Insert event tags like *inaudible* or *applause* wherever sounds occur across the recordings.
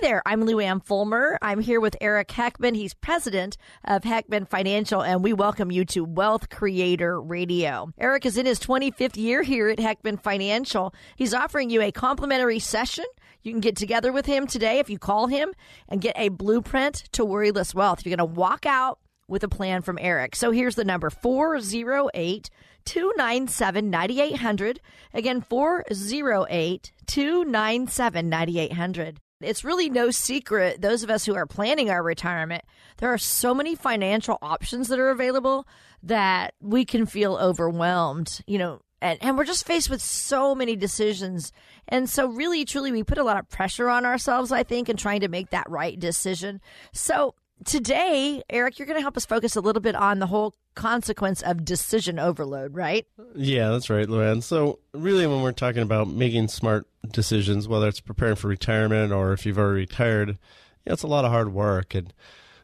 There, I'm Lou Ann Fulmer. I'm here with Eric Heckman. He's president of Heckman Financial, and we welcome you to Wealth Creator Radio. Eric is in his 25th year here at Heckman Financial. He's offering you a complimentary session. You can get together with him today if you call him and get a blueprint to worryless wealth. You're going to walk out with a plan from Eric. So here's the number 408 297 9800. Again, 408 297 9800. It's really no secret, those of us who are planning our retirement, there are so many financial options that are available that we can feel overwhelmed, you know, and, and we're just faced with so many decisions. And so, really, truly, we put a lot of pressure on ourselves, I think, in trying to make that right decision. So, today, Eric, you're going to help us focus a little bit on the whole consequence of decision overload, right? Yeah, that's right, Lou Ann. So, really, when we're talking about making smart decisions, whether it's preparing for retirement or if you've already retired, yeah, it's a lot of hard work. And,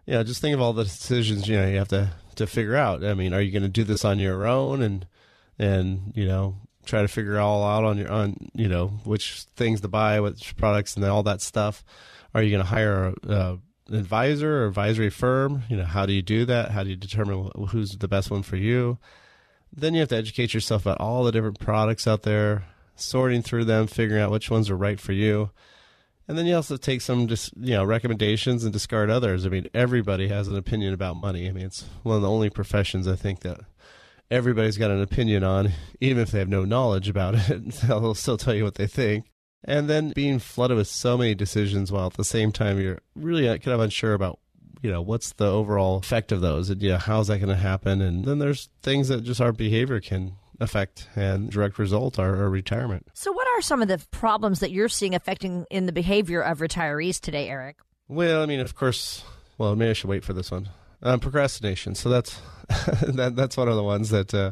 you know, just think of all the decisions, you know, you have to, to figure out. I mean, are you going to do this on your own and, and, you know, try to figure all out on your, on, you know, which things to buy, which products and all that stuff? Are you going to hire a, a advisor or advisory firm. You know, how do you do that? How do you determine who's the best one for you? Then you have to educate yourself about all the different products out there, sorting through them, figuring out which ones are right for you. And then you also take some just you know recommendations and discard others. I mean, everybody has an opinion about money. I mean, it's one of the only professions I think that everybody's got an opinion on, even if they have no knowledge about it. *laughs* They'll still tell you what they think and then being flooded with so many decisions while at the same time you're really uh, kind of unsure about you know what's the overall effect of those and you know how's that going to happen? And then there's things that just our behavior can affect and direct result our retirement. So what are some of the problems that you're seeing affecting in the behavior of retirees today eric? Well i mean of course well maybe i should wait for this one um, procrastination. So that's *laughs* that, that's one of the ones that uh,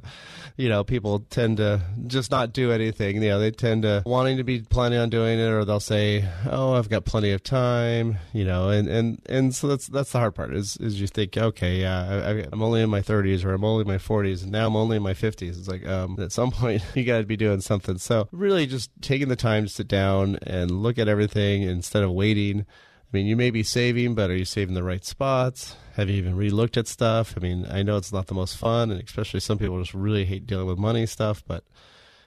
you know people tend to just not do anything. You know, they tend to wanting to be planning on doing it, or they'll say, "Oh, I've got plenty of time." You know, and and and so that's that's the hard part is is you think, okay, yeah, I, I'm only in my 30s or I'm only in my 40s, and now I'm only in my 50s. It's like um, at some *laughs* point you got to be doing something. So really, just taking the time to sit down and look at everything instead of waiting. I mean, you may be saving, but are you saving the right spots? Have you even relooked at stuff? I mean, I know it's not the most fun, and especially some people just really hate dealing with money stuff, but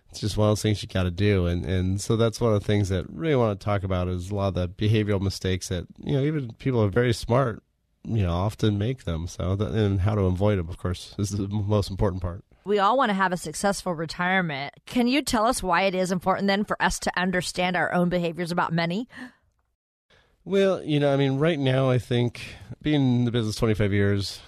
it's just one of those things you got to do. And, and so that's one of the things that really want to talk about is a lot of the behavioral mistakes that, you know, even people are very smart, you know, often make them. So, that, and how to avoid them, of course, is the most important part. We all want to have a successful retirement. Can you tell us why it is important then for us to understand our own behaviors about money? Well, you know, I mean, right now, I think being in the business 25 years,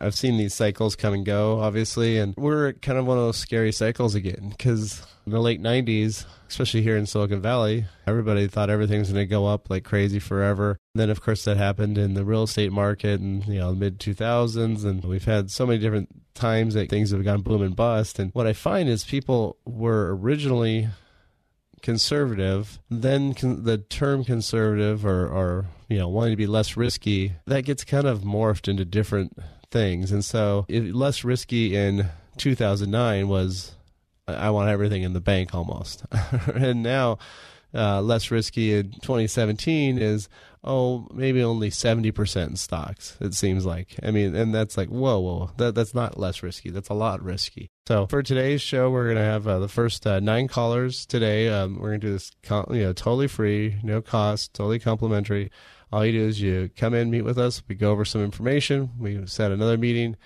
I've seen these cycles come and go, obviously, and we're kind of one of those scary cycles again because in the late 90s, especially here in Silicon Valley, everybody thought everything was going to go up like crazy forever. Then, of course, that happened in the real estate market in you know mid 2000s, and we've had so many different times that things have gone boom and bust. And what I find is people were originally conservative, then con- the term conservative or, or you know wanting to be less risky, that gets kind of morphed into different things. And so, it, less risky in 2009 was I want everything in the bank almost, *laughs* and now uh, less risky in 2017 is oh maybe only 70% in stocks it seems like. I mean and that's like whoa whoa that, that's not less risky. That's a lot risky. So for today's show we're going to have uh, the first uh, nine callers today. Um, we're going to do this you know totally free no cost totally complimentary. All you do is you come in meet with us we go over some information we set another meeting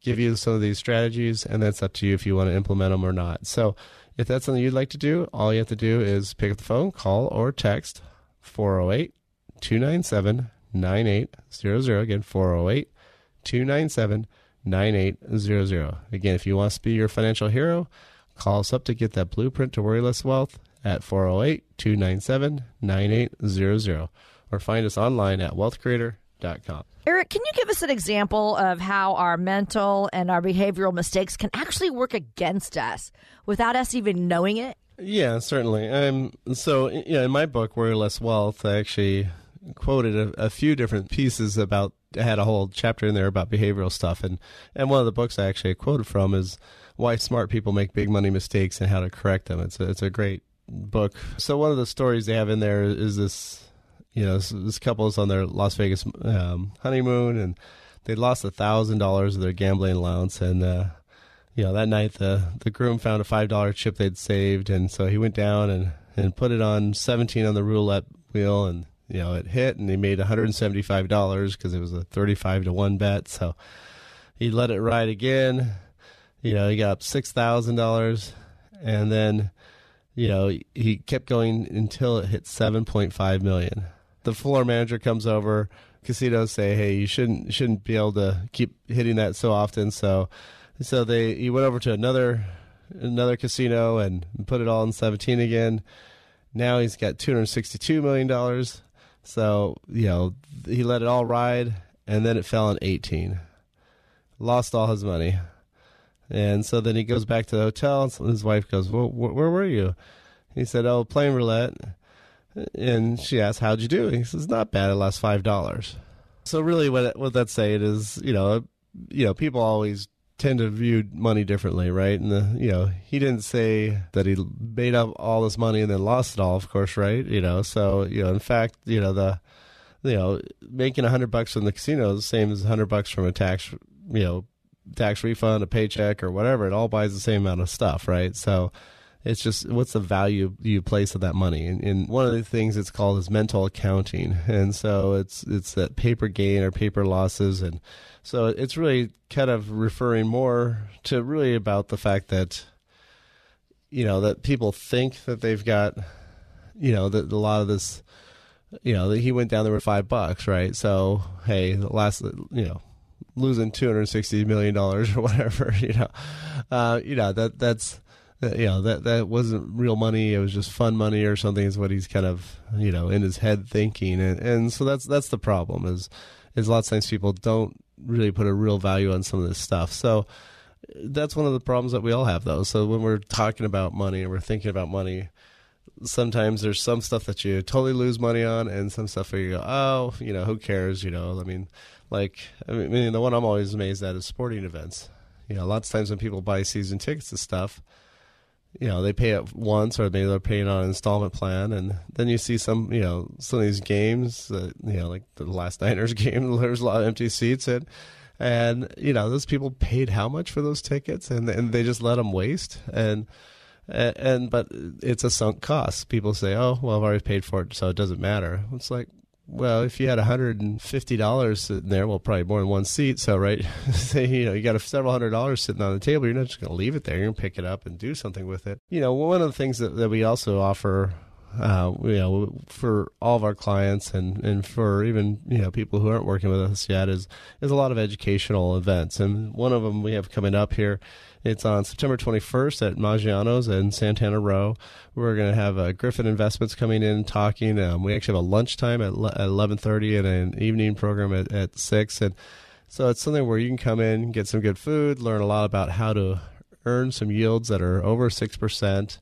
give you some of these strategies and that's up to you if you want to implement them or not. So if that's something you'd like to do, all you have to do is pick up the phone, call, or text 408 297 9800. Again, 408 297 9800. Again, if you want us to be your financial hero, call us up to get that blueprint to worry less wealth at 408 297 9800. or find us online at wealthcreator.com. Eric, can you give us an example of how our mental and our behavioral mistakes can actually work against us without us even knowing it? Yeah, certainly. Um, so, yeah, in my book, Worry Less Wealth, I actually quoted a, a, few different pieces about. I had a whole chapter in there about behavioral stuff, and and one of the books I actually quoted from is why smart people make big money mistakes and how to correct them. It's a, it's a great book. So one of the stories they have in there is this, you know, this, this couple is on their Las Vegas um, honeymoon and they lost a thousand dollars of their gambling allowance and. Uh, you know, that night the the groom found a five dollar chip they'd saved, and so he went down and and put it on seventeen on the roulette wheel, and you know it hit, and he made one hundred and seventy five dollars because it was a thirty five to one bet. So he let it ride again. You know, he got up six thousand dollars, and then you know he kept going until it hit seven point five million. The floor manager comes over. Casinos say, "Hey, you shouldn't shouldn't be able to keep hitting that so often." So so they he went over to another another casino and put it all in 17 again. Now he's got 262 million dollars. So, you know, he let it all ride and then it fell on 18. Lost all his money. And so then he goes back to the hotel and his wife goes, "Well, wh- where were you?" He said, "Oh, playing roulette." And she asked, "How'd you do?" He says, "Not bad. I lost five dollars." So really, what what that's saying is, you know, you know, people always tend to view money differently, right? And the you know he didn't say that he made up all this money and then lost it all, of course, right? You know, so you know, in fact, you know the you know making a hundred bucks from the casino is the same as a hundred bucks from a tax you know tax refund, a paycheck, or whatever. It all buys the same amount of stuff, right? So it's just what's the value you place of that money and, and, one of the things it's called is mental accounting and so it's it's that paper gain or paper losses and so it's really kind of referring more to really about the fact that you know that people think that they've got you know that a lot of this you know that he went down there with five bucks right? So hey the last you know losing 260 million dollars or *laughs* whatever *laughs* you know. Uh you know that that's you know that that wasn't real money. It was just fun money or something is what he's kind of you know in his head thinking. And and so that's that's the problem is is lots of times people don't really put a real value on some of this stuff. So that's one of the problems that we all have though. So when we're talking about money and we're thinking about money sometimes there's some stuff that you totally lose money on and some stuff where you go oh you know who cares? You know i mean like i mean the one i'm always amazed at is sporting events. You know lots of times when people buy season tickets and stuff you know they pay it once or maybe they're paying on an installment plan and then you see some you know some of these games that you know like the last niners *laughs* game there's a lot of empty seats and and you know those people paid how much for those tickets? And and they just let them waste? And and, but it's a sunk cost. People say oh well i've already paid for it so it doesn't matter. It's like well, if you had $150 sitting there, well, probably more than one seat. So, right, *laughs* say, you know, you got a several hundred dollars sitting on the table. You're not just going to leave it there. You're going to pick it up and do something with it. You know, one of the things that, that we also offer, uh, you know, for all of our clients and, and for even, you know, people who aren't working with us yet is, is a lot of educational events. And one of them we have coming up here it's on September 21st at Maggiano's in Santana Row. We're going to have uh, Griffin Investments coming in talking. Um, we actually have a lunchtime at, at 11:30 and an evening program at, at six. And so it's something where you can come in, get some good food, learn a lot about how to earn some yields that are over six percent.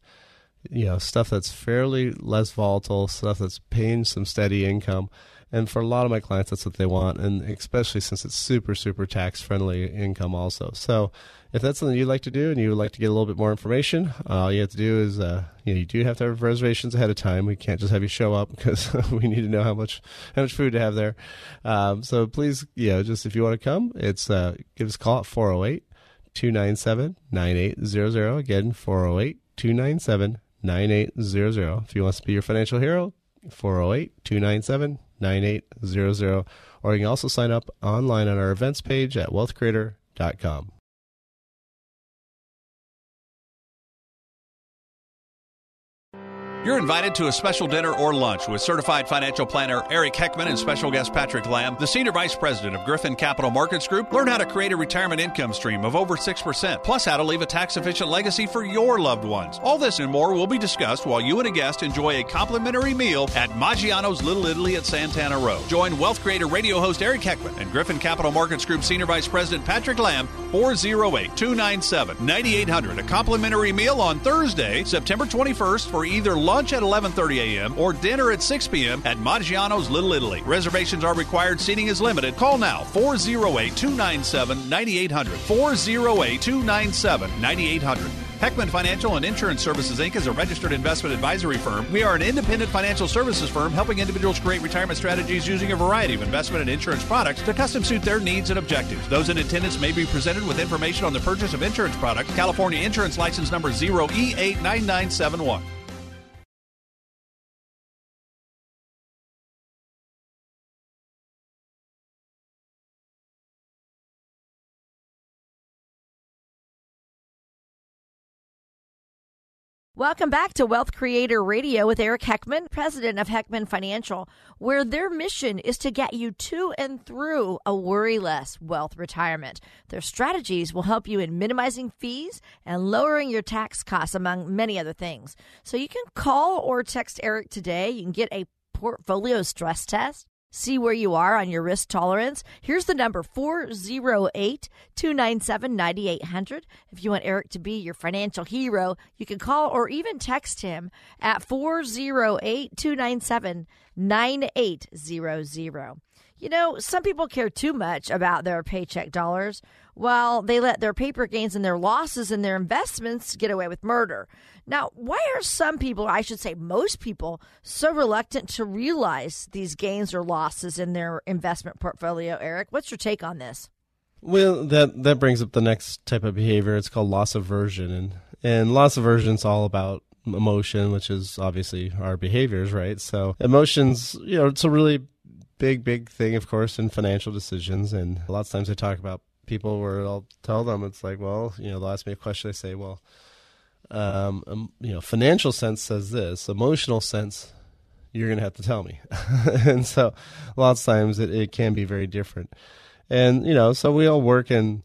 You know, stuff that's fairly less volatile, stuff that's paying some steady income. And for a lot of my clients, that's what they want, and especially since it's super, super tax friendly income also. So if that's something you'd like to do and you would like to get a little bit more information, uh, all you have to do is uh, you, know, you do have to have reservations ahead of time. We can't just have you show up *laughs* because *laughs* we need to know how much how much food to have there. Um, so please, you know, just if you want to come, it's uh, give us a call at 408 297 9800. Again, 408 297 9800. If you want to be your financial hero, 408 297 9800. Or you can also sign up online on our events page at wealthcreator.com. You're invited to a special dinner or lunch with certified financial planner Eric Heckman and special guest Patrick Lamb, the senior vice president of Griffin Capital Markets Group. Learn how to create a retirement income stream of over 6%, plus how to leave a tax efficient legacy for your loved ones. All this and more will be discussed while you and a guest enjoy a complimentary meal at Maggiano's Little Italy at Santana Row. Join Wealth Creator radio host Eric Heckman and Griffin Capital Markets Group senior vice president Patrick Lamb 408 297 9800. A complimentary meal on Thursday, September 21st for either lunch at 11:30 a.m. or dinner at 6 p.m. at Maggiano's Little Italy. Reservations are required, seating is limited. Call now 408-297-9800. 408-297-9800. Heckman Financial and Insurance Services Inc. is a registered investment advisory firm. We are an independent financial services firm helping individuals create retirement strategies using a variety of investment and insurance products to custom suit their needs and objectives. Those in attendance may be presented with information on the purchase of insurance products. California Insurance License Number 0E89971. Welcome back to Wealth Creator Radio with Eric Heckman, president of Heckman Financial, where their mission is to get you to and through a worry less wealth retirement. Their strategies will help you in minimizing fees and lowering your tax costs, among many other things. So you can call or text Eric today. You can get a portfolio stress test See where you are on your risk tolerance. Here's the number 408 297 9800. If you want Eric to be your financial hero, you can call or even text him at 408 297 9800. You know, some people care too much about their paycheck dollars while they let their paper gains and their losses and their investments get away with murder. Now, why are some people, I should say most people, so reluctant to realize these gains or losses in their investment portfolio, Eric? What's your take on this? Well, that that brings up the next type of behavior. It's called loss aversion, and and loss aversion is all about emotion, which is obviously our behaviors, right? So emotions, you know, it's a really big, big thing, of course, in financial decisions. And lots of times I talk about people where I'll tell them it's like, well, you know, they'll ask me a question. They say, well, um, um, you know, financial sense says this, emotional sense, you're going to have to tell me. *laughs* and so lots of times it, it can be very different. And, you know, so we all work in,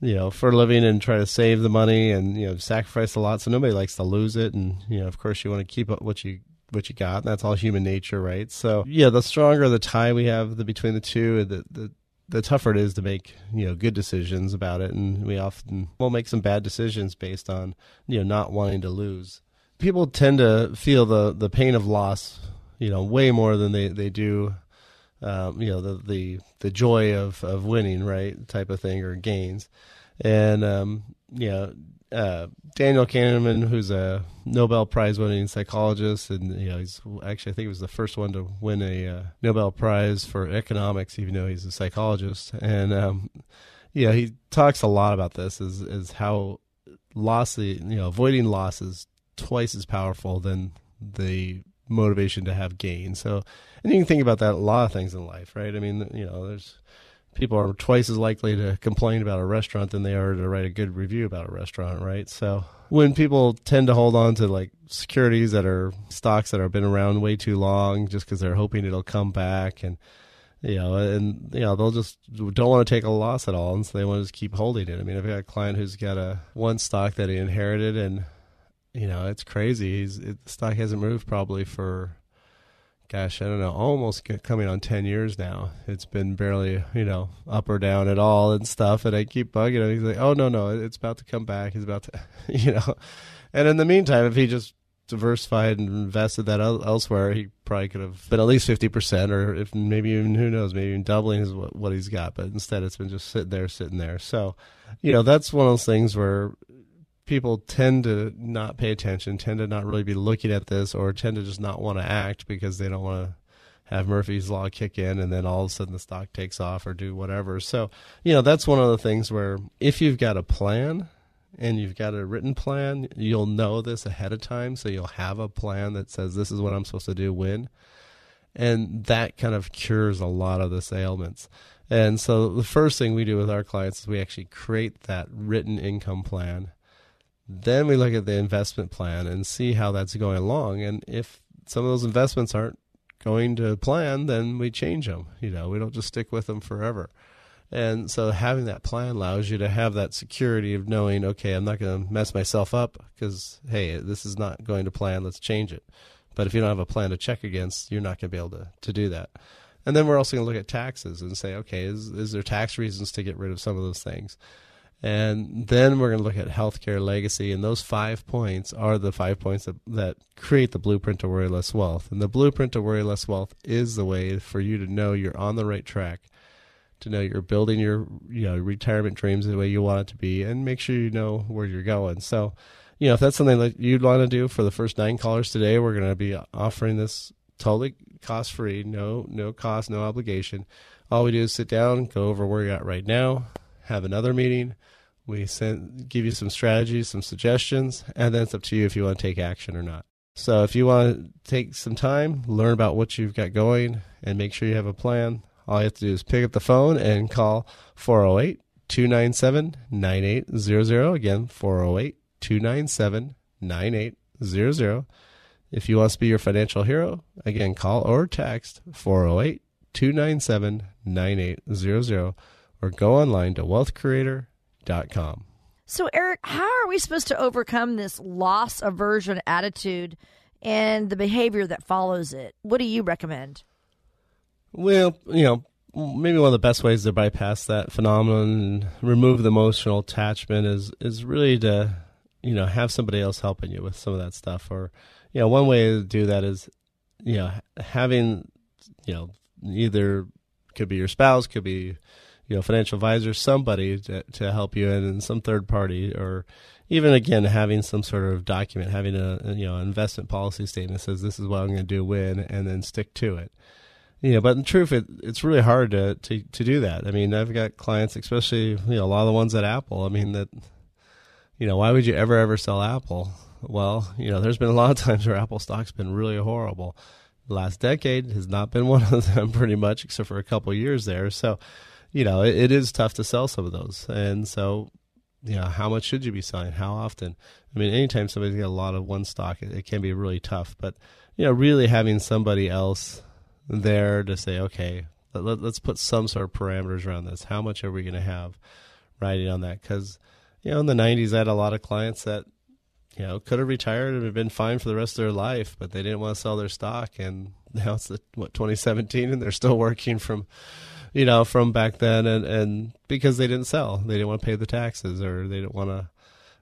you know, for a living and try to save the money and, you know, sacrifice a lot. So nobody likes to lose it. And, you know, of course you want to keep up what you what you got. And that's all human nature, right? So yeah, the stronger the tie we have the, between the two, the, the the tougher it is to make you know good decisions about it, and we often will make some bad decisions based on you know not wanting to lose. People tend to feel the the pain of loss, you know, way more than they they do. Um, you know the the the joy of of winning, right, type of thing, or gains, and um, you know uh, Daniel Kahneman, who's a Nobel Prize winning psychologist, and you know he's actually I think he was the first one to win a uh, Nobel Prize for economics, even though he's a psychologist. And um, yeah, he talks a lot about this is is how loss, you know, avoiding loss is twice as powerful than the motivation to have gain. So, and you can think about that a lot of things in life, right? I mean, you know, there's people are twice as likely to complain about a restaurant than they are to write a good review about a restaurant, right? So when people tend to hold on to like securities that are stocks that have been around way too long just because they're hoping it'll come back and you know, and you know they'll just don't want to take a loss at all, and so they want to just keep holding it. I mean, I've got a client who's got a one stock that he inherited, and you know it's crazy. He's it, the stock hasn't moved probably for gosh, I don't know, almost coming on 10 years now. It's been barely, you know, up or down at all and stuff. And I keep bugging him. He's like, oh, no, no, it's about to come back. He's about to, *laughs* you know. And in the meantime, if he just diversified and invested that elsewhere, he probably could have been at least 50% or if maybe even, who knows, maybe even doubling his, what he's got. But instead, it's been just sitting there, sitting there. So, you know, that's one of those things where people tend to not pay attention, tend to not really be looking at this, or tend to just not want to act because they don't want to have Murphy's Law kick in and then all of a sudden the stock takes off or do whatever. So, you know, that's one of the things where if you've got a plan and you've got a written plan, you'll know this ahead of time. So you'll have a plan that says, this is what I'm supposed to do when. And that kind of cures a lot of the ailments. And so the first thing we do with our clients is we actually create that written income plan Then we look at the investment plan and see how that's going along. And if some of those investments aren't going to plan, then we change them. You know, we don't just stick with them forever. And so having that plan allows you to have that security of knowing, okay, I'm not going to mess myself up because, hey, this is not going to plan. Let's change it. But if you don't have a plan to check against, you're not going to be able to, to do that. And then we're also going to look at taxes and say, okay, is, is there tax reasons to get rid of some of those things? And then we're going to look at healthcare legacy. And those five points are the five points that, that create the blueprint to worry less wealth. And the blueprint to worry less wealth is the way for you to know you're on the right track to know you're building your you know retirement dreams the way you want it to be and make sure you know where you're going so you know if that's something that you'd want to do for the first nine callers today we're going to be offering this totally cost free no no cost no obligation all we do is sit down go over where you're at right now have another meeting we send give you some strategies some suggestions and then it's up to you if you want to take action or not so if you want to take some time learn about what you've got going and make sure you have a plan all you have to do is pick up the phone and call 408 297 9800. Again, 408 297 9800. If you want to be your financial hero, again, call or text 408 297 9800 or go online to wealthcreator.com. So, Eric, how are we supposed to overcome this loss aversion attitude and the behavior that follows it? What do you recommend? Well, you know, maybe one of the best ways to bypass that phenomenon and remove the emotional attachment is is really to you know have somebody else helping you with some of that stuff or you know one way to do that is you know having you know either could be your spouse could be you know financial advisor somebody to, to help you in and some third party or even again having some sort of document having a you know investment policy statement says this is what i'm going to do when and then stick to it You know, but in truth, it, it's really hard to, to, to do that. I mean, I've got clients, especially you know a lot of the ones at Apple. I mean that, you know, why would you ever ever sell Apple? Well, you know, there's been a lot of *laughs* times where Apple stock's been really horrible. The last decade has not been *laughs* one of them, pretty much, except for a couple years there. So, you know, it, it is tough to sell some of those, and so you know, how much should you be selling? How often? I mean, anytime somebody's got a lot of one stock, it, it, can be really tough. But you know, really having somebody else there to say, okay, let, us put some sort of parameters around this. How much are we going to have riding on that? Because, you know, in the 90s, I had a lot of clients that, you know, could have retired and have been fine for the rest of their life, but they didn't want to sell their stock. And now it's, the, what, 2017, and they're still working from, you know, from back then. And, and because they didn't sell, they didn't want to pay the taxes or they didn't want to,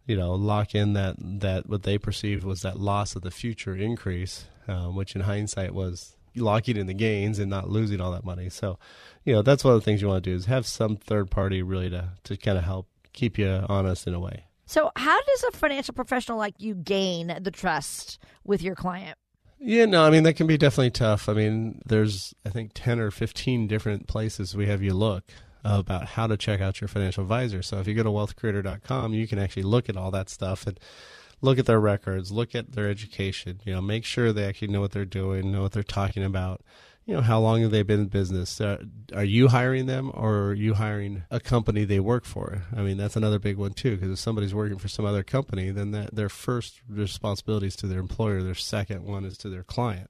you know, lock in that, that what they perceived was that loss of the future increase, um, which in hindsight was locking in the gains and not losing all that money. So, you know, that's one of the things you want to do is have some third party really to, to kind of help keep you honest in a way. So, how does a financial professional like you gain the trust with your client? Yeah, no, I mean, that can be definitely tough. I mean, there's, I think, 10 or 15 different places we have you look about how to check out your financial advisor. So, if you go to wealthcreator.com, you can actually look at all that stuff and look at their records, look at their education, you know, make sure they actually know what they're doing, know what they're talking about. You know, how long have they been in business? Uh, are you hiring them or are you hiring a company they work for? I mean, that's another big one too, because if somebody's working for some other company, then that, their first responsibility is to their employer, their second one is to their client.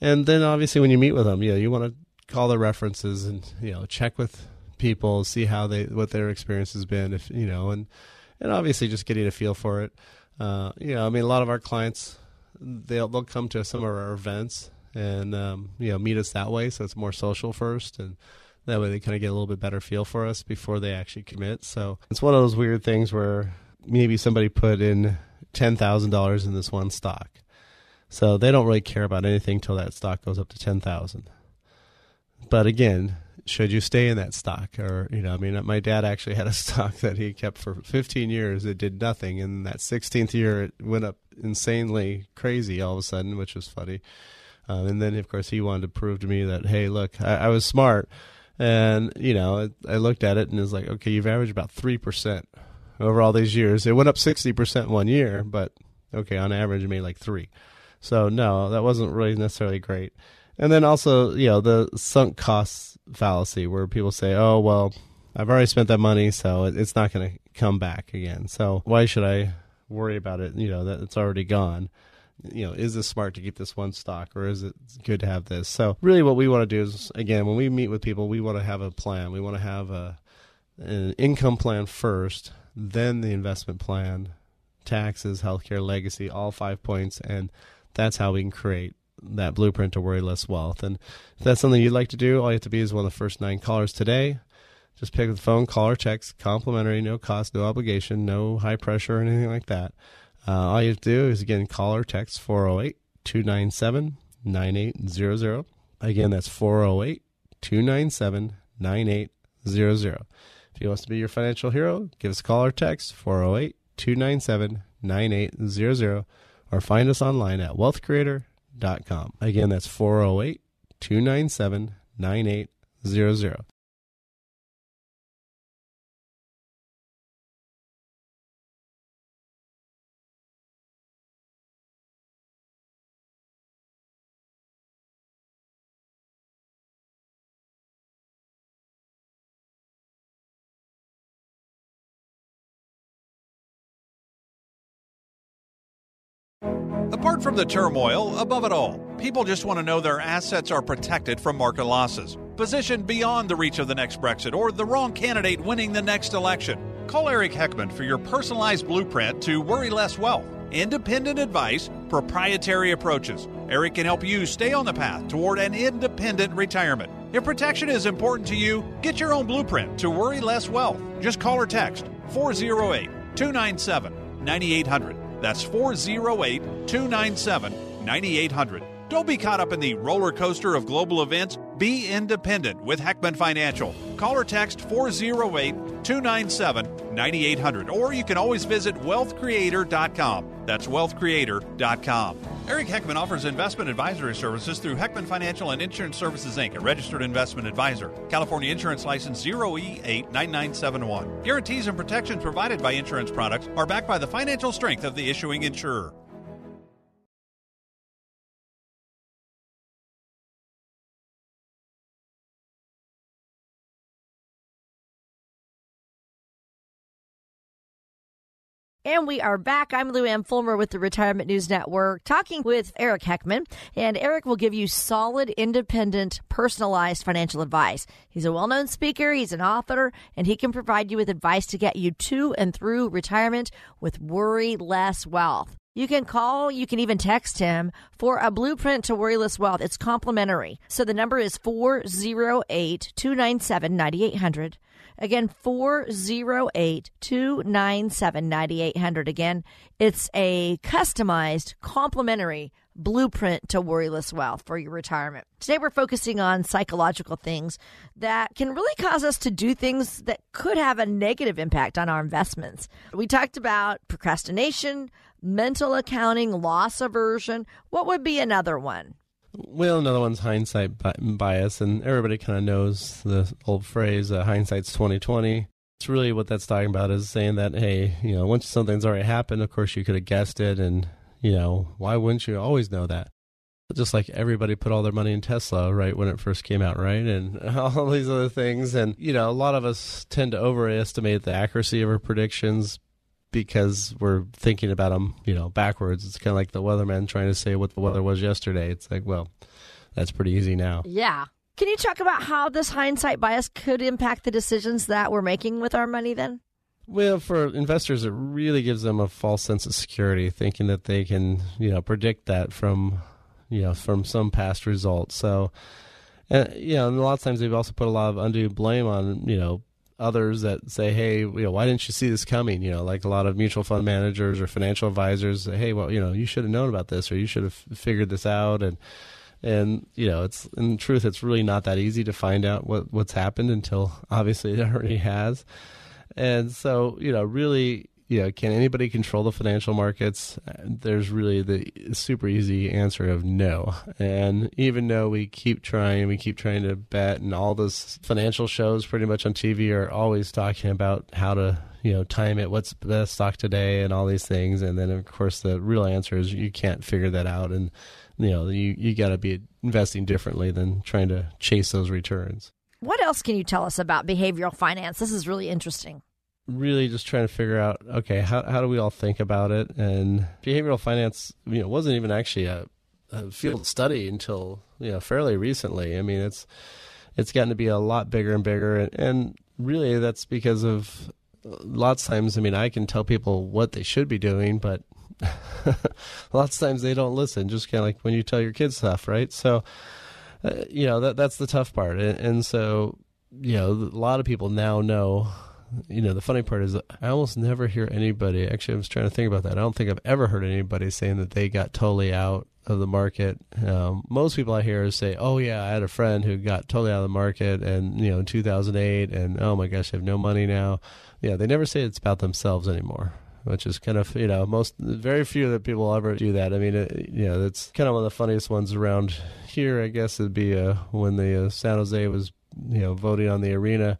And then obviously when you meet with them, yeah, you want to call their references and, you know, check with people, see how they, what their experience has been, if, you know, and, and obviously just getting a feel for it uh, you know, I mean, a lot of our clients they'll they'll come to some of our events and um, you know meet us that way, so it's more social first, and that way they kind of get a little bit better feel for us before they actually commit. So it's one of those weird things where maybe somebody put in ten thousand dollars in this one stock, so they don't really care about anything till that stock goes up to ten thousand. But again, should you stay in that stock? Or you know i mean my dad actually had a *laughs* stock that he kept for 15 years. It did nothing. And that 16th year it went up insanely crazy all of a sudden which was funny um, and then of course he wanted to prove to me that hey look i, I was smart and you know I, I looked at it and it was like okay you've averaged about 3% over all these years it went up 60% one year but okay on average it made like 3 so no that wasn't really necessarily great and then also, you know, the sunk costs fallacy where people say, oh, well, I've already spent that money, so it's not going to come back again. So why should I worry about it. You know that it's already gone. You know, is this smart to keep this one stock, or is it good to have this? So really, what we want to do is again, when we meet with people, we want to have a plan. We want to have a an income plan first, then the investment plan, taxes, healthcare, legacy, all five points, and that's how we can create that blueprint to worry less wealth. And if that's something you'd like to do, all you have to be is one of the first nine callers today. Just pick up the phone, call or text, complimentary, no cost, no obligation, no high pressure or anything like that. Uh, all you have to do is again call or text 408 297 9800. Again, that's 408 297 9800. If you want to be your financial hero, give us a call or text 408 297 9800 or find us online at wealthcreator.com. Again, that's 408 297 9800. Apart from the turmoil, above it all, people just want to know their assets are protected from market losses, positioned beyond the reach of the next Brexit or the wrong candidate winning the next election. Call Eric Heckman for your personalized blueprint to worry less wealth. Independent advice, proprietary approaches. Eric can help you stay on the path toward an independent retirement. If protection is important to you, get your own blueprint to worry less wealth. Just call or text 408 297 9800. That's 408 297 9800. Don't be caught up in the roller coaster of global events. Be independent with Heckman Financial. Call or text 408 297 9800. Or you can always visit wealthcreator.com. That's wealthcreator.com. Eric Heckman offers investment advisory services through Heckman Financial and Insurance Services Inc., a registered investment advisor. California Insurance License 0E89971. Guarantees and protections provided by insurance products are backed by the financial strength of the issuing insurer. And we are back. I'm Lou Ann Fulmer with the Retirement News Network, talking with Eric Heckman. And Eric will give you solid, independent, personalized financial advice. He's a well known speaker, he's an author, and he can provide you with advice to get you to and through retirement with worry less wealth. You can call, you can even text him for a blueprint to worry less wealth. It's complimentary. So the number is 408 297 9800. Again, 408 297 9800. Again, it's a customized, complimentary blueprint to worryless wealth for your retirement. Today, we're focusing on psychological things that can really cause us to do things that could have a negative impact on our investments. We talked about procrastination, mental accounting, loss aversion. What would be another one? Well, another one's hindsight bias, and everybody kind of knows the old phrase uh, "hindsight's twenty twenty. It's really what that's talking about is saying that hey, you know, once something's already happened, of course you could have guessed it, and you know, why wouldn't you always know that? Just like everybody put all their money in Tesla right when it first came out, right, and *laughs* all these other things, and you know, a lot of us tend to overestimate the accuracy of our predictions because we're thinking about them, you know, backwards. It's kind of like the weatherman trying to say what the weather was yesterday. It's like, well, that's pretty easy now. Yeah. Can you talk about how this hindsight bias could impact the decisions that we're making with our money then? Well, for investors, it really gives them a false sense of security, thinking that they can, you know, predict that from, you know, from some past results. So, and you know, and a lot of times they've also put a lot of undue blame on, you know, others that say, "Hey, you know, why didn't you see this coming?" You know, like a lot of mutual fund managers or financial advisors. Say, hey, well, you know, you should have known about this, or you should have figured this out, and and you know, it's in truth, it's really not that easy to find out what what's happened until obviously it already has. And so, you know, really, you know, can anybody control the financial markets? Uh, there's really the super easy answer of no. And even though we keep trying, we keep trying to bet, and all those financial shows pretty much on TV are always talking about how to, you know, time it, what's the best stock today, and all these things. And then, of course, the real answer is you can't figure that out. And, you know, you, you got to be investing differently than trying to chase those returns. What else can you tell us about behavioral finance? This is really interesting. Really just trying to figure out okay how how do we all think about it? And behavioral finance you know wasn't even actually a, a field study until you know fairly recently. I mean it's it's gotten to be a lot bigger and bigger. And, and really that's because of lots of times i mean i can tell people what they should be doing but *laughs* lots of times they don't listen just kind of like when you tell your kids stuff right? So uh, you know that that's the tough part. And, and so you know a lot of people now know you know, the funny part is I almost never hear anybody. Actually, I was trying to think about that. I don't think I've ever heard anybody saying that they got totally out of the market. Um, most people I hear say, "Oh yeah, I had a friend who got totally out of the market, and you know, in 2008, and oh my gosh, I have no money now." Yeah, they never say it's about themselves anymore. Which is kind of you know most very few that people ever do that. I mean, it, you know, that's kind of one of the funniest ones around here. I guess it'd be uh, when the uh, San Jose was you know voting on the arena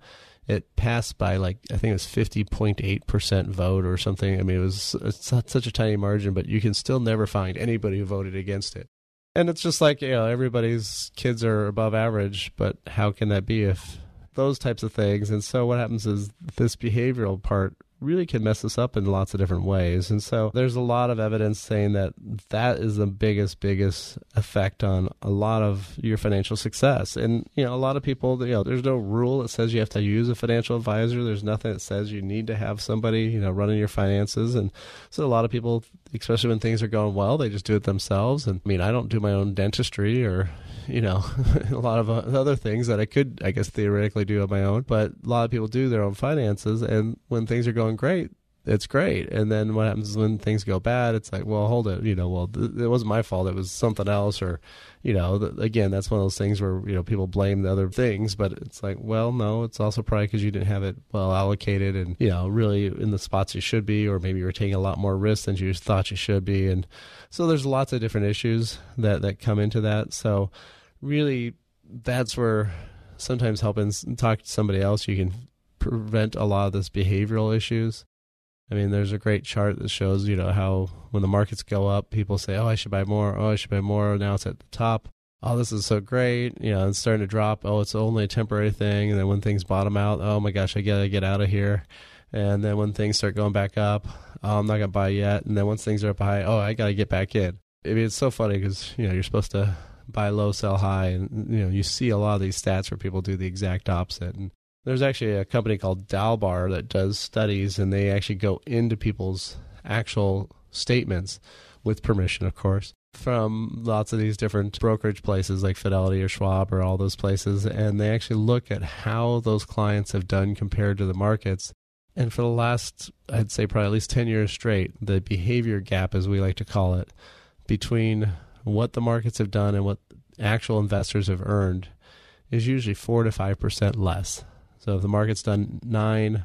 it passed by like I think it was fifty point eight percent vote or something. I mean, it was it's such a tiny margin, but you can still never find anybody who voted against it. And it's just like you know everybody's kids are above average, but how can that be if those types of things? And so what happens is this behavioral part really can mess us up in lots of different ways. And so there's a lot of evidence saying that that is the biggest, biggest effect on a lot of your financial success. And, you know, a lot of people, you know, there's no rule that says you have to use a financial advisor. There's nothing that says you need to have somebody, you know, running your finances. And so a lot of people, especially when things are going well, they just do it themselves. And I mean, I don't do my own dentistry or, you know, *laughs* a lot of uh, other things that I could, I guess, theoretically do on my own. But a lot of people do their own finances. And when things are going great, it's great. And then what happens when things go bad? It's like, well, hold it. You know, well, th- it wasn't my fault. It was something else. Or, you know, th- again, that's one of those things where, you know, people blame the other things. But it's like, well, no, it's also probably because you didn't have it well allocated and, you know, really in the spots you should be. Or maybe you're taking a lot more risk than you thought you should be. And so there's lots of different issues that, that come into that. So really, that's where sometimes helping talk to somebody else, you can prevent a lot of this behavioral issues. I mean, there's a great chart that shows, you know, how when the markets go up, people say, "Oh, I should buy more. Oh, I should buy more." Now it's at the top. Oh, this is so great. You know, it's starting to drop. Oh, it's only a temporary thing. And then when things bottom out, oh my gosh, I gotta get out of here. And then when things start going back up, oh, I'm not gonna buy yet. And then once things are up high, oh, I gotta get back in. I mean, it's so funny because you know you're supposed to buy low, sell high, and you know you see a lot of these stats where people do the exact opposite. And there's actually a company called Dalbar that does studies, and they actually go into people's actual statements with permission, of course, from lots of these different brokerage places like Fidelity or Schwab or all those places, and they actually look at how those clients have done compared to the markets. And for the last, I'd say probably at least 10 years straight, the behavior gap, as we like to call it, between what the markets have done and what actual investors have earned is usually 4 to 5% less. So if the market's done 9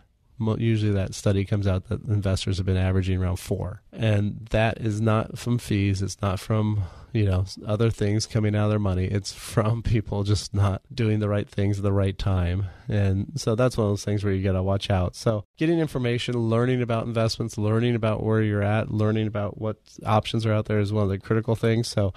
usually that study comes out that investors have been averaging around four. And that is not from fees. It's not from you know other things coming out of their money. It's from *laughs* people just not doing the right things at the right time. And so that's one of those things where you got to watch out. So getting information learning about investments learning about where you're at learning about what options are out there is one of the critical things. So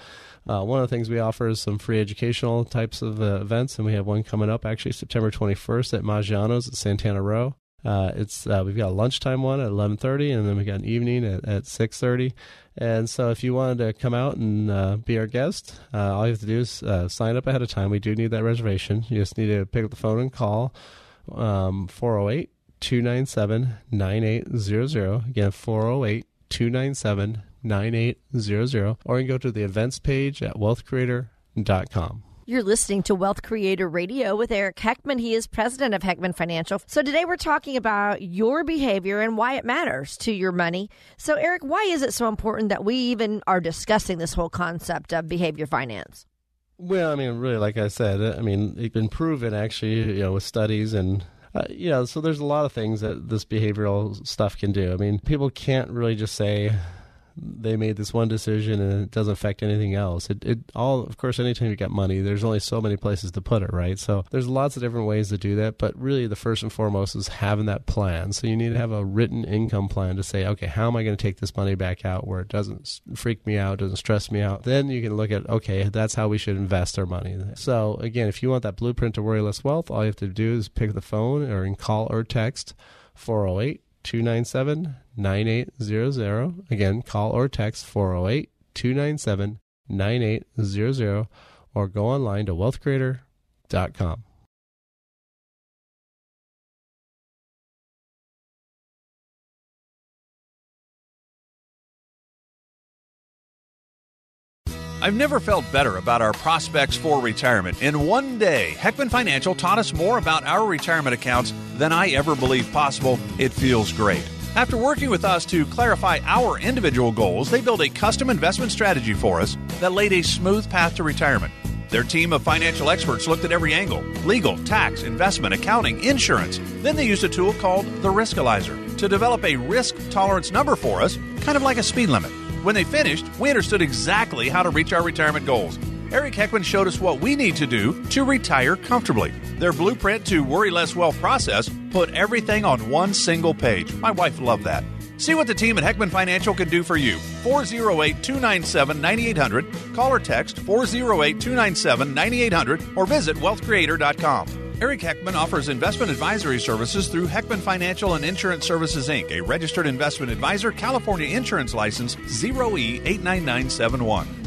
uh, one of the things we offer is some free educational types of uh, events, and we have one coming up actually September 21st at Maggiano's at Santana Row. Uh, it's uh, we've got a lunchtime one at 11:30, and then we got an evening at, at 6:30. And so, if you wanted to come out and uh, be our guest, uh, all you have to do is sign up ahead of time. We do need that reservation. You just need to pick up the phone and call um, 408 297 9800. Again, 408 297 9800. Or you can go to the events page at wealthcreator.com. You're listening to Wealth Creator Radio with Eric Heckman. He is president of Heckman Financial. So today we're talking about your behavior and why it matters to your money. So, Eric, why is it so important that we even are discussing this whole concept of behavior finance? Well, I mean, really, like I said, I mean, it's been proven actually, you know, with studies and uh, you know, so there's a lot of things that this behavioral stuff can do. I mean, people can't really just say, they made this one decision and it doesn't affect anything else. It, it all, of course, anytime you got money, there's only so many places to put it, right? So there's lots of different ways to do that, but really the first and foremost is having that plan. So you need to have a written income plan to say, okay, how am I going to take this money back out where it doesn't freak me out, doesn't stress me out? Then you can look at, okay, that's how we should invest our money. So again, if you want that blueprint to worry less wealth, all you have to do is pick the phone or call or text 408 297 9800. Again, call or text 408 297 9800 or go online to wealthcreator.com. I've never felt better about our prospects for retirement. In one day, Heckman Financial taught us more about our retirement accounts than I ever believed possible. It feels great. After working with us to clarify our individual goals, they built a custom investment strategy for us that laid a smooth path to retirement. Their team of financial experts looked at every angle legal, tax, investment, accounting, insurance. Then they used a tool called the Riskalyzer to develop a risk tolerance number for us, kind of like a speed limit. When they finished, we understood exactly how to reach our retirement goals. Eric Heckman showed us what we need to do to retire comfortably. Their blueprint to worry less wealth process put everything on one single page. My wife loved that. See what the team at Heckman Financial can do for you. 408 297 9800. Call or text 408 297 9800 or visit wealthcreator.com. Eric Heckman offers investment advisory services through Heckman Financial and Insurance Services Inc., a registered investment advisor, California Insurance License E 0E89971.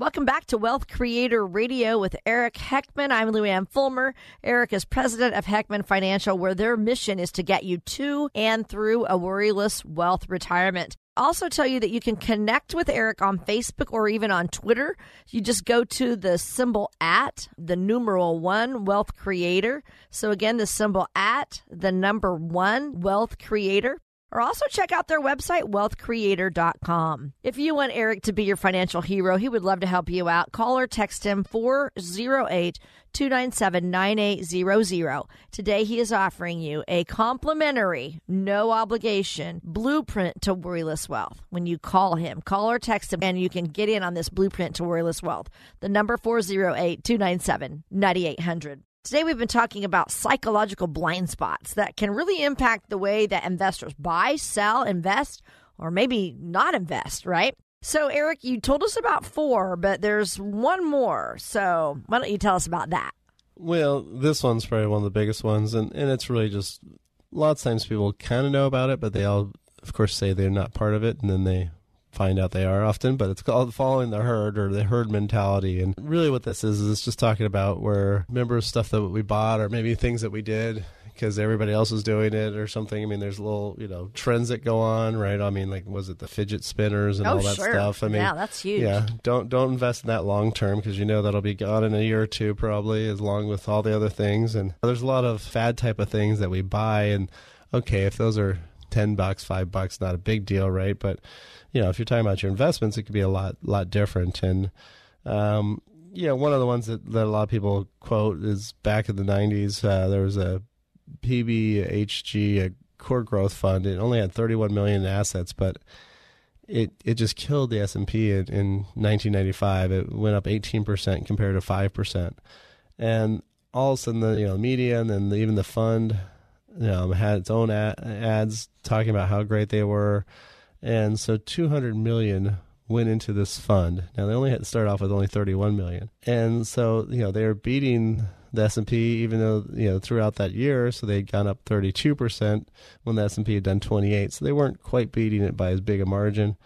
Welcome back to Wealth Creator Radio with Eric Heckman. I'm Lou Ann Fulmer. Eric is president of Heckman Financial, where their mission is to get you to and through a worryless wealth retirement. Also, tell you that you can connect with Eric on Facebook or even on Twitter. You just go to the symbol at the numeral one wealth creator. So, again, the symbol at the number one wealth creator. Or also check out their website, wealthcreator.com. If you want Eric to be your financial hero, he would love to help you out. Call or text him 408 297 9800. Today, he is offering you a complimentary, no obligation blueprint to worryless wealth. When you call him, call or text him, and you can get in on this blueprint to worryless wealth. The number 408 297 9800. Today, we've been talking about psychological blind spots that can really impact the way that investors buy, sell, invest, or maybe not invest, right? So, Eric, you told us about four, but there's one more. So, why don't you tell us about that? Well, this one's probably one of the biggest ones, and, and it's really just lots of times people kind of know about it, but they all, of course, say they're not part of it, and then they find out they are often. But it's called following the herd or the herd mentality. And really, what this is is it's just talking about where remember stuff that we bought or maybe things that we did because everybody else is doing it or something. I mean, there's little you know trends that go on, right? I mean, like was it the fidget spinners and Oh, all that sure. stuff? I mean, Yeah, that's huge. Yeah, don't don't invest in that long term because you know that'll be gone in a year or two probably, as long with all the other things. And there's a lot of fad type of things that we buy, and okay, if those are ten bucks, five bucks, not a big deal, right? But you know, if you're talking about your investments, it could be a lot lot different. And um, yeah, one of the ones that, that a lot of people quote is back in the '90s. Uh, there was a PBHG, a core growth fund. It only had 31 million in assets, but it it just killed the S and P in, in 1995. It went up 18 percent compared to five percent, and all of a sudden the you know media and then even the fund, you know, had its own ad, ads talking about how great they were, and so 200 million went into this fund. Now they only had to start off with only 31 million, and so you know they were beating the S and P even though you know throughout that year, so they'd gone up 32 percent when the S and P had done 28. So they weren't quite beating it by as big a margin.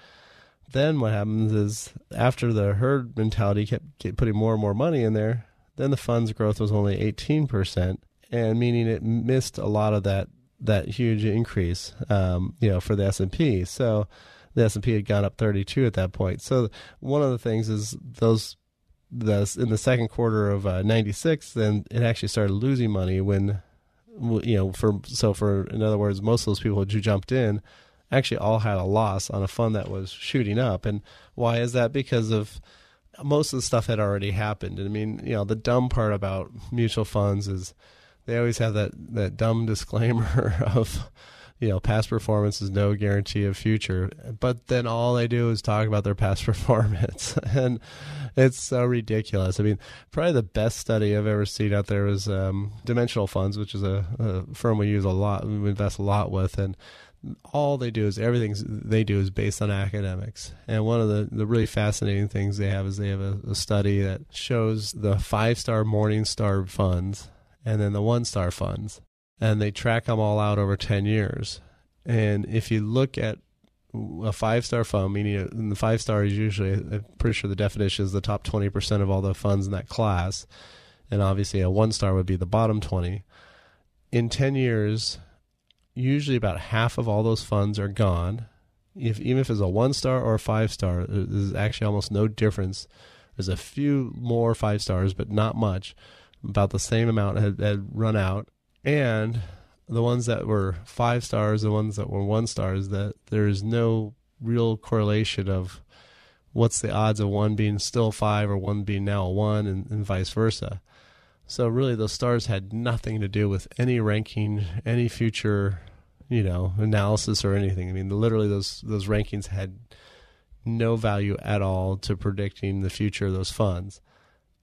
Then what happens is after the herd mentality kept putting more and more money in there, then the fund's growth was only 18 percent, and meaning it missed a lot of that that huge increase, um, you know, for the S and P. So the S and P had gone up 32 at that point. So one of the things is those the in the second quarter of uh, 96 then it actually started losing money when you know for so for in other words most of those people who jumped in actually all had a loss on a fund that was shooting up and why is that because of most of the stuff had already happened and i mean you know the dumb part about mutual funds is they always have that that dumb disclaimer *laughs* of you know, past performance is no guarantee of future. But then all they do is talk about their past *laughs* performance, *laughs* and it's so ridiculous. I mean, probably the best study I've ever seen out there was um, Dimensional Funds, which is a, a firm we use a lot, we invest a lot with, and all they do is everything they do is based on academics. And one of the, the really fascinating things they have is they have a, a study that shows the five star Morningstar funds and then the one star funds. And they track them all out over 10 years. And if you look at a five star fund, meaning uh, the five star is usually, I'm pretty sure the definition is the top 20% of all the funds in that class. And obviously, a one star would be the bottom 20. In 10 years, usually about half of all those funds are gone. If even if it's a one star or a five star, there's actually almost no difference. There's a few more five stars, but not much. About the same amount had, had run out, and the ones that were five stars, the ones that were one stars, that there's no real correlation of what's the odds of one being still five or one being now a one, and, and vice versa. So really, those stars had nothing to do with any ranking, any future, you know, analysis or anything. I mean, literally, those those rankings had no value at all to predicting the future of those funds.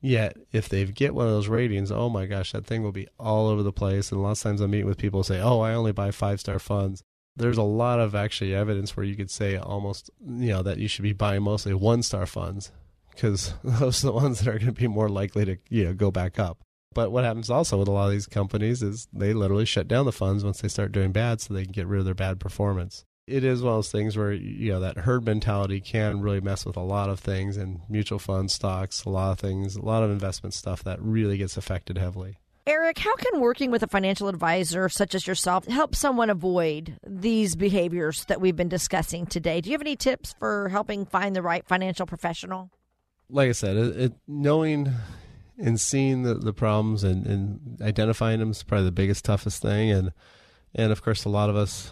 Yet, if they get one of those ratings, oh my gosh, that thing will be all over the place. And lots of times I meet with people who say, "Oh, I only buy five star funds." There's a lot of actually evidence where you could say almost, you know, that you should be buying mostly one star funds because *laughs* those are the ones that are going to be more likely to, you know, go back up. But what happens also with a lot of these companies is they literally shut down the funds once they start doing bad so they can get rid of their bad performance. It is one of those things where, you know, that herd mentality can really mess with a lot of things and mutual funds, stocks, a lot of things, a lot of investment stuff that really gets affected heavily. Eric, how can working with a financial advisor such as yourself help someone avoid these behaviors that we've been discussing today? Do you have any tips for helping find the right financial professional? Like I said, it, it, knowing and seeing the, the problems and, and identifying them is probably the biggest toughest thing and and of course a lot of us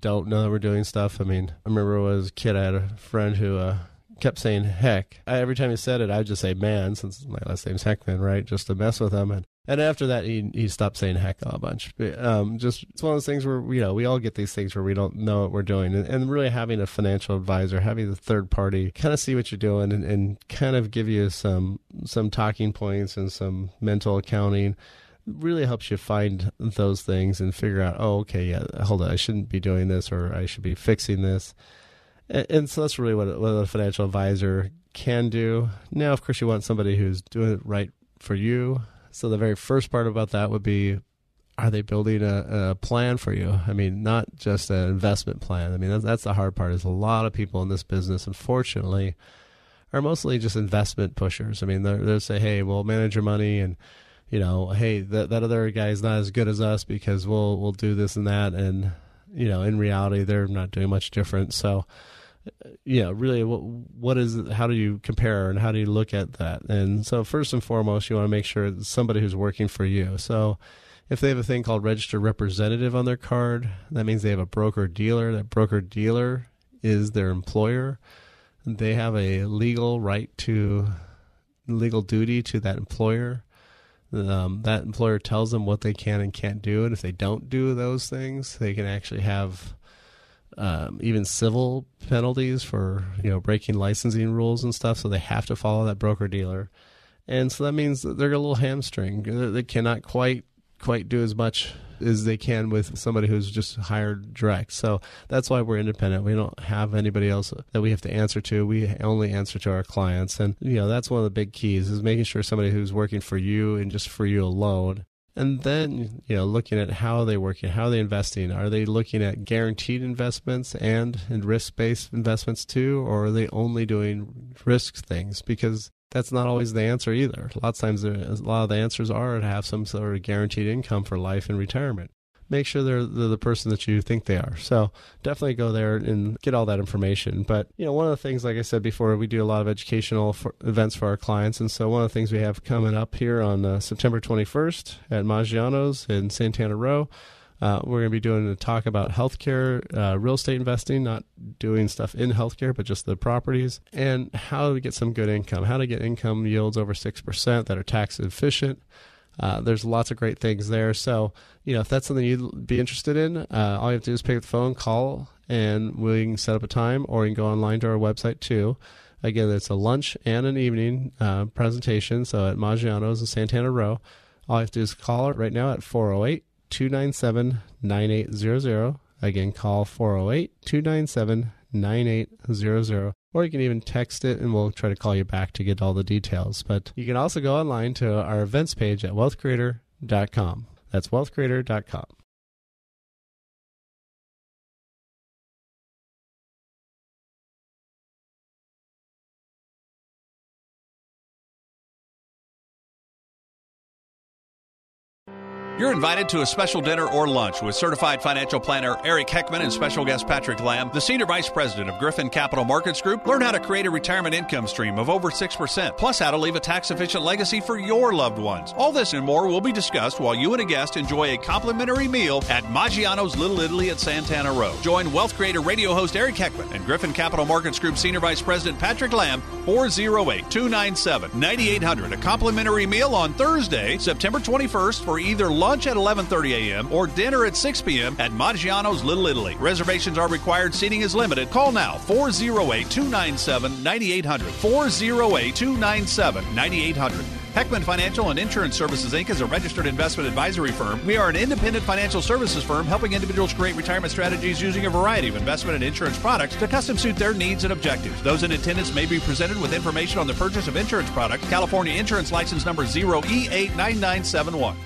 don't know that we're doing stuff. I mean i remember when i was a kid i had a friend who uh, kept saying heck. I, every time he said it i'd just say man since my last name's heckman right? Just to mess with him. And and after that, he he stopped saying heck a bunch. Um, just it's one of those things where you know we all get these things where we don't know what we're doing, and, and really having a financial advisor, having the third party, kind of see what you're doing, and, and kind of give you some some talking points and some mental accounting really helps you find those things and figure out, oh, okay, yeah, hold on, I shouldn't be doing this or I should be fixing this. And, and so that's really what, what a financial advisor can do. Now, of course, you want somebody who's doing it right for you, so the very first part about that would be are they building a, a, plan for you? I mean, not just an investment plan. I mean, that's, that's the hard part. Is a lot of people in this business, unfortunately, are mostly just investment pushers. I mean, they'll say, "Hey, we'll manage your money," and you know, "Hey, that that other guy is not as good as us because we'll we'll do this and that," and you know, in reality, they're not doing much different. So uh, yeah, really, what, what is how do you compare and how do you look at that? And so, first and foremost, you want to make sure it's somebody who's working for you. So, if they have a thing called registered representative on their card, that means they have a broker dealer. That broker dealer is their employer. They have a legal right to legal duty to that employer. Um, that employer tells them what they can and can't do, and if they don't do those things, they can actually have um, even civil penalties for you know breaking licensing rules and stuff. So they have to follow that broker dealer, and so that means that they're a little hamstring. They cannot quite quite do as much as they can with somebody who's just hired direct. So that's why we're independent. We don't have anybody else that we have to answer to. We only answer to our clients. And you know, that's one of the big keys is making sure somebody who's working for you and just for you alone and then you know looking at how they're working how are they investing are they looking at guaranteed investments and, and risk-based investments too or are they only doing risk things because that's not always the answer either a lot of times a lot of the answers are to have some sort of guaranteed income for life and retirement make sure they're, they're, the person that you think they are. So definitely go there and get all that information. But you know, one of the things, like I said before, we do a lot of educational for, events for our clients, and so one of the things we have coming up here on uh, September 21st at Maggiano's in Santana Row. Uh, we're going to be doing a talk about healthcare, uh, real estate investing, not doing stuff in healthcare, but just the properties, and how to get some good income, how to get income yields over 6% that are tax efficient. Uh, there's lots of great things there. So, you know, if that's something you'd be interested in, uh, all you have to do is pick up the phone, call, and we can set up a time, or you can go online to our website too. Again, it's a lunch and an evening uh, presentation. So at Maggiano's in Santana Row, all you have to do is call it right now at 408 297 9800. Again, call 408 297 9800, or you can even text it and we'll try to call you back to get all the details. But you can also go online to our events page at wealthcreator.com. That's wealthcreator.com. You're invited to a special dinner or lunch with certified financial planner Eric Heckman and special guest Patrick Lamb, the senior vice president of Griffin Capital Markets Group. Learn how to create a retirement income stream of over 6%, plus how to leave a tax efficient legacy for your loved ones. All this and more will be discussed while you and a guest enjoy a complimentary meal at Maggiano's Little Italy at Santana Row. Join Wealth Creator radio host Eric Heckman and Griffin Capital Markets Group senior vice president Patrick Lamb, 408 297 9800. A complimentary meal on Thursday, September 21st for either lunch at 11:30 a.m. or dinner at 6 p.m. at Maggiano's Little Italy. Reservations are required. Seating is limited. Call now 408-297-9800. 408-297-9800. Heckman Financial and Insurance Services Inc. is a registered investment advisory firm. We are an independent financial services firm helping individuals create retirement strategies using a variety of investment and insurance products to custom suit their needs and objectives. Those in attendance may be presented with information on the purchase of insurance products. California Insurance License Number 0E89971.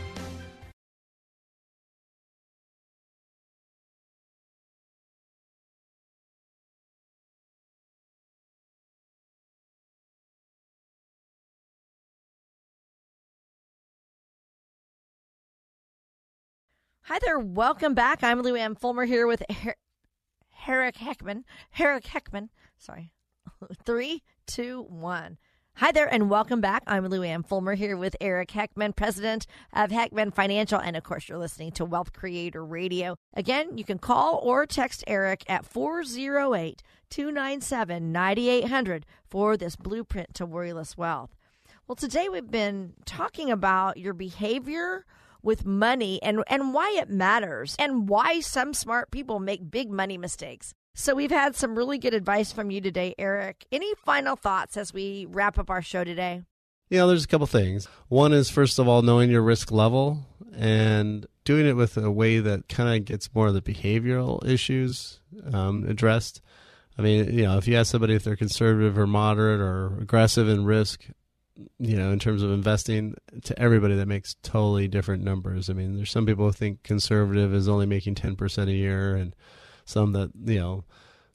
Hi there. Welcome back. I'm Lou Ann Fulmer here with Her- Herrick Heckman. Herrick Heckman. Sorry. *laughs* Three, two, one. Hi there, and welcome back. I'm Lou Ann Fulmer here with Eric Heckman, president of Heckman Financial. And of course, you're listening to Wealth Creator Radio. Again, you can call or text Eric at 408 297 9800 for this blueprint to worryless wealth. Well, today we've been talking about your behavior with money and, and why it matters and why some smart people make big money mistakes. So we've had some really good advice from you today, Eric. Any final thoughts as we wrap up our show today? Yeah, there's a couple things. One is first of all knowing your risk level and doing it with a way that kind of gets more of the behavioral issues um, addressed. I mean, you know, if you ask somebody if they're conservative or moderate or aggressive in risk, you know, in terms of investing to everybody that makes totally different numbers. I mean, there's some people who think conservative is only making 10% a year and some that, you know,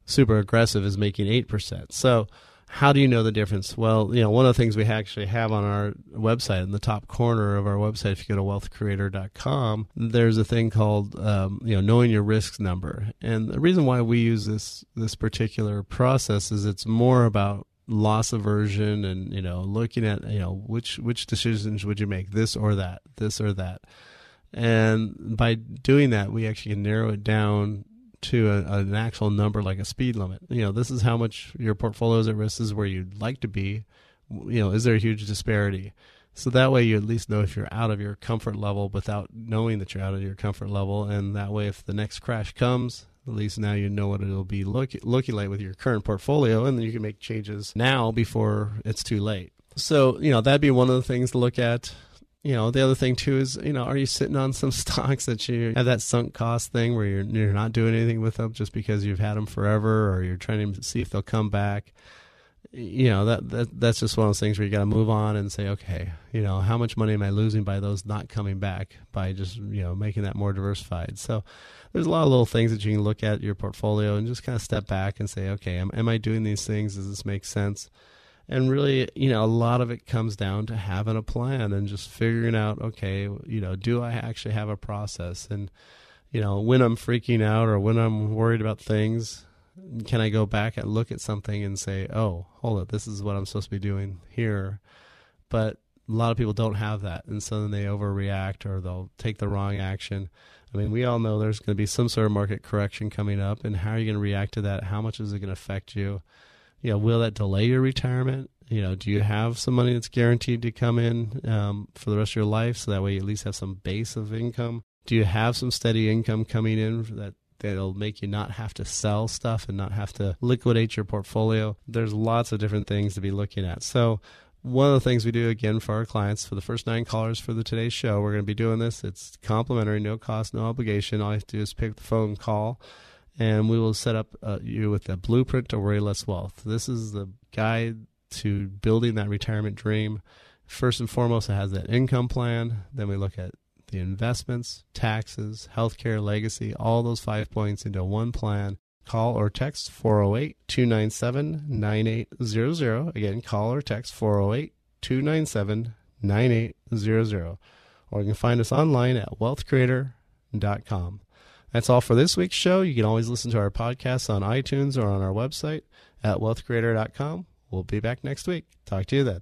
super aggressive is making 8%. So, how do you know the difference? Well, you know, one of the things we actually have on our website, in the top corner of our website, if you go to wealthcreator.com, there's a thing called, um, you know, knowing your risks number. And the reason why we use this this particular process is it's more about loss aversion and you know looking at you know which which decisions would you make this or that this or that. And by doing that we actually can narrow it down to a, an actual number like a speed limit. You know this is how much your portfolio is at risk. This is where you'd like to be. You know is there a huge disparity? So that way you at least know if you're out of your comfort level without knowing that you're out of your comfort level. And that way if the next crash comes at least now you know what it'll be look, looking like with your current portfolio, and then you can make changes now before it's too late. So, you know, that'd be one of the things to look at. You know, the other thing too is, you know, are you sitting on some *laughs* stocks that you have that sunk cost thing where you're you're not doing anything with them just because you've had them forever, or you're trying to see if they'll come back? You know, that, that that's just one of those things where you got to move on and say, okay, you know, how much money am I losing by those not coming back by just you know making that more diversified? So, there's a lot of little things that you can look at your portfolio and just kind of step back and say, okay, am, am I doing these things? Does this make sense? And really, you know, a lot of it comes down to having a plan and just figuring out, okay, you know, do I actually have a process? And, you know, when I'm freaking out or when I'm worried about things, can I go back and look at something and say, oh, hold it, this is what I'm supposed to be doing here? But a lot of people don't have that. And so then they overreact or they'll take the wrong action. I mean, we all know there's going to be some sort of market correction coming up, and how are you going to react to that? How much is it going to affect you? You know, will that delay your retirement? You know, do you have some money that's guaranteed to come in um, for the rest of your life, so that way you at least have some base of income? Do you have some steady income coming in that that'll make you not have to sell stuff and not have to liquidate your portfolio? There's lots of different things to be looking at. So one of the things we do again for our clients for the first nine callers for the today's show, we're going to be doing this. It's complimentary, no cost, no obligation. All you have to do is pick the phone call, and we will set up uh, you with a blueprint to worry less wealth. This is the guide to building that retirement dream. First and foremost, it has that income plan. Then we look at the investments, taxes, healthcare, legacy, all those five points into one plan. Call or text 408 297 9800. Again, call or text 408 297 9800. Or you can find us online at wealthcreator.com. That's all for this week's show. You can always listen to our podcasts on iTunes or on our website at wealthcreator.com. We'll be back next week. Talk to you then.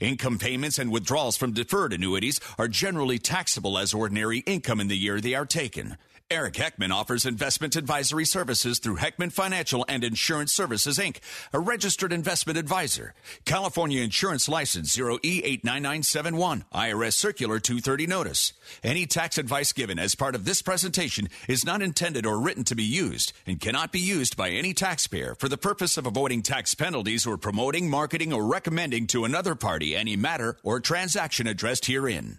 Income payments and withdrawals from deferred annuities are generally taxable as ordinary income in the year they are taken. Eric Heckman offers investment advisory services through Heckman Financial and Insurance Services, Inc., a registered investment advisor. California Insurance License 0E89971, IRS Circular 230 Notice. Any tax advice given as part of this presentation is not intended or written to be used and cannot be used by any taxpayer for the purpose of avoiding tax penalties or promoting, marketing, or recommending to another party any matter or transaction addressed herein.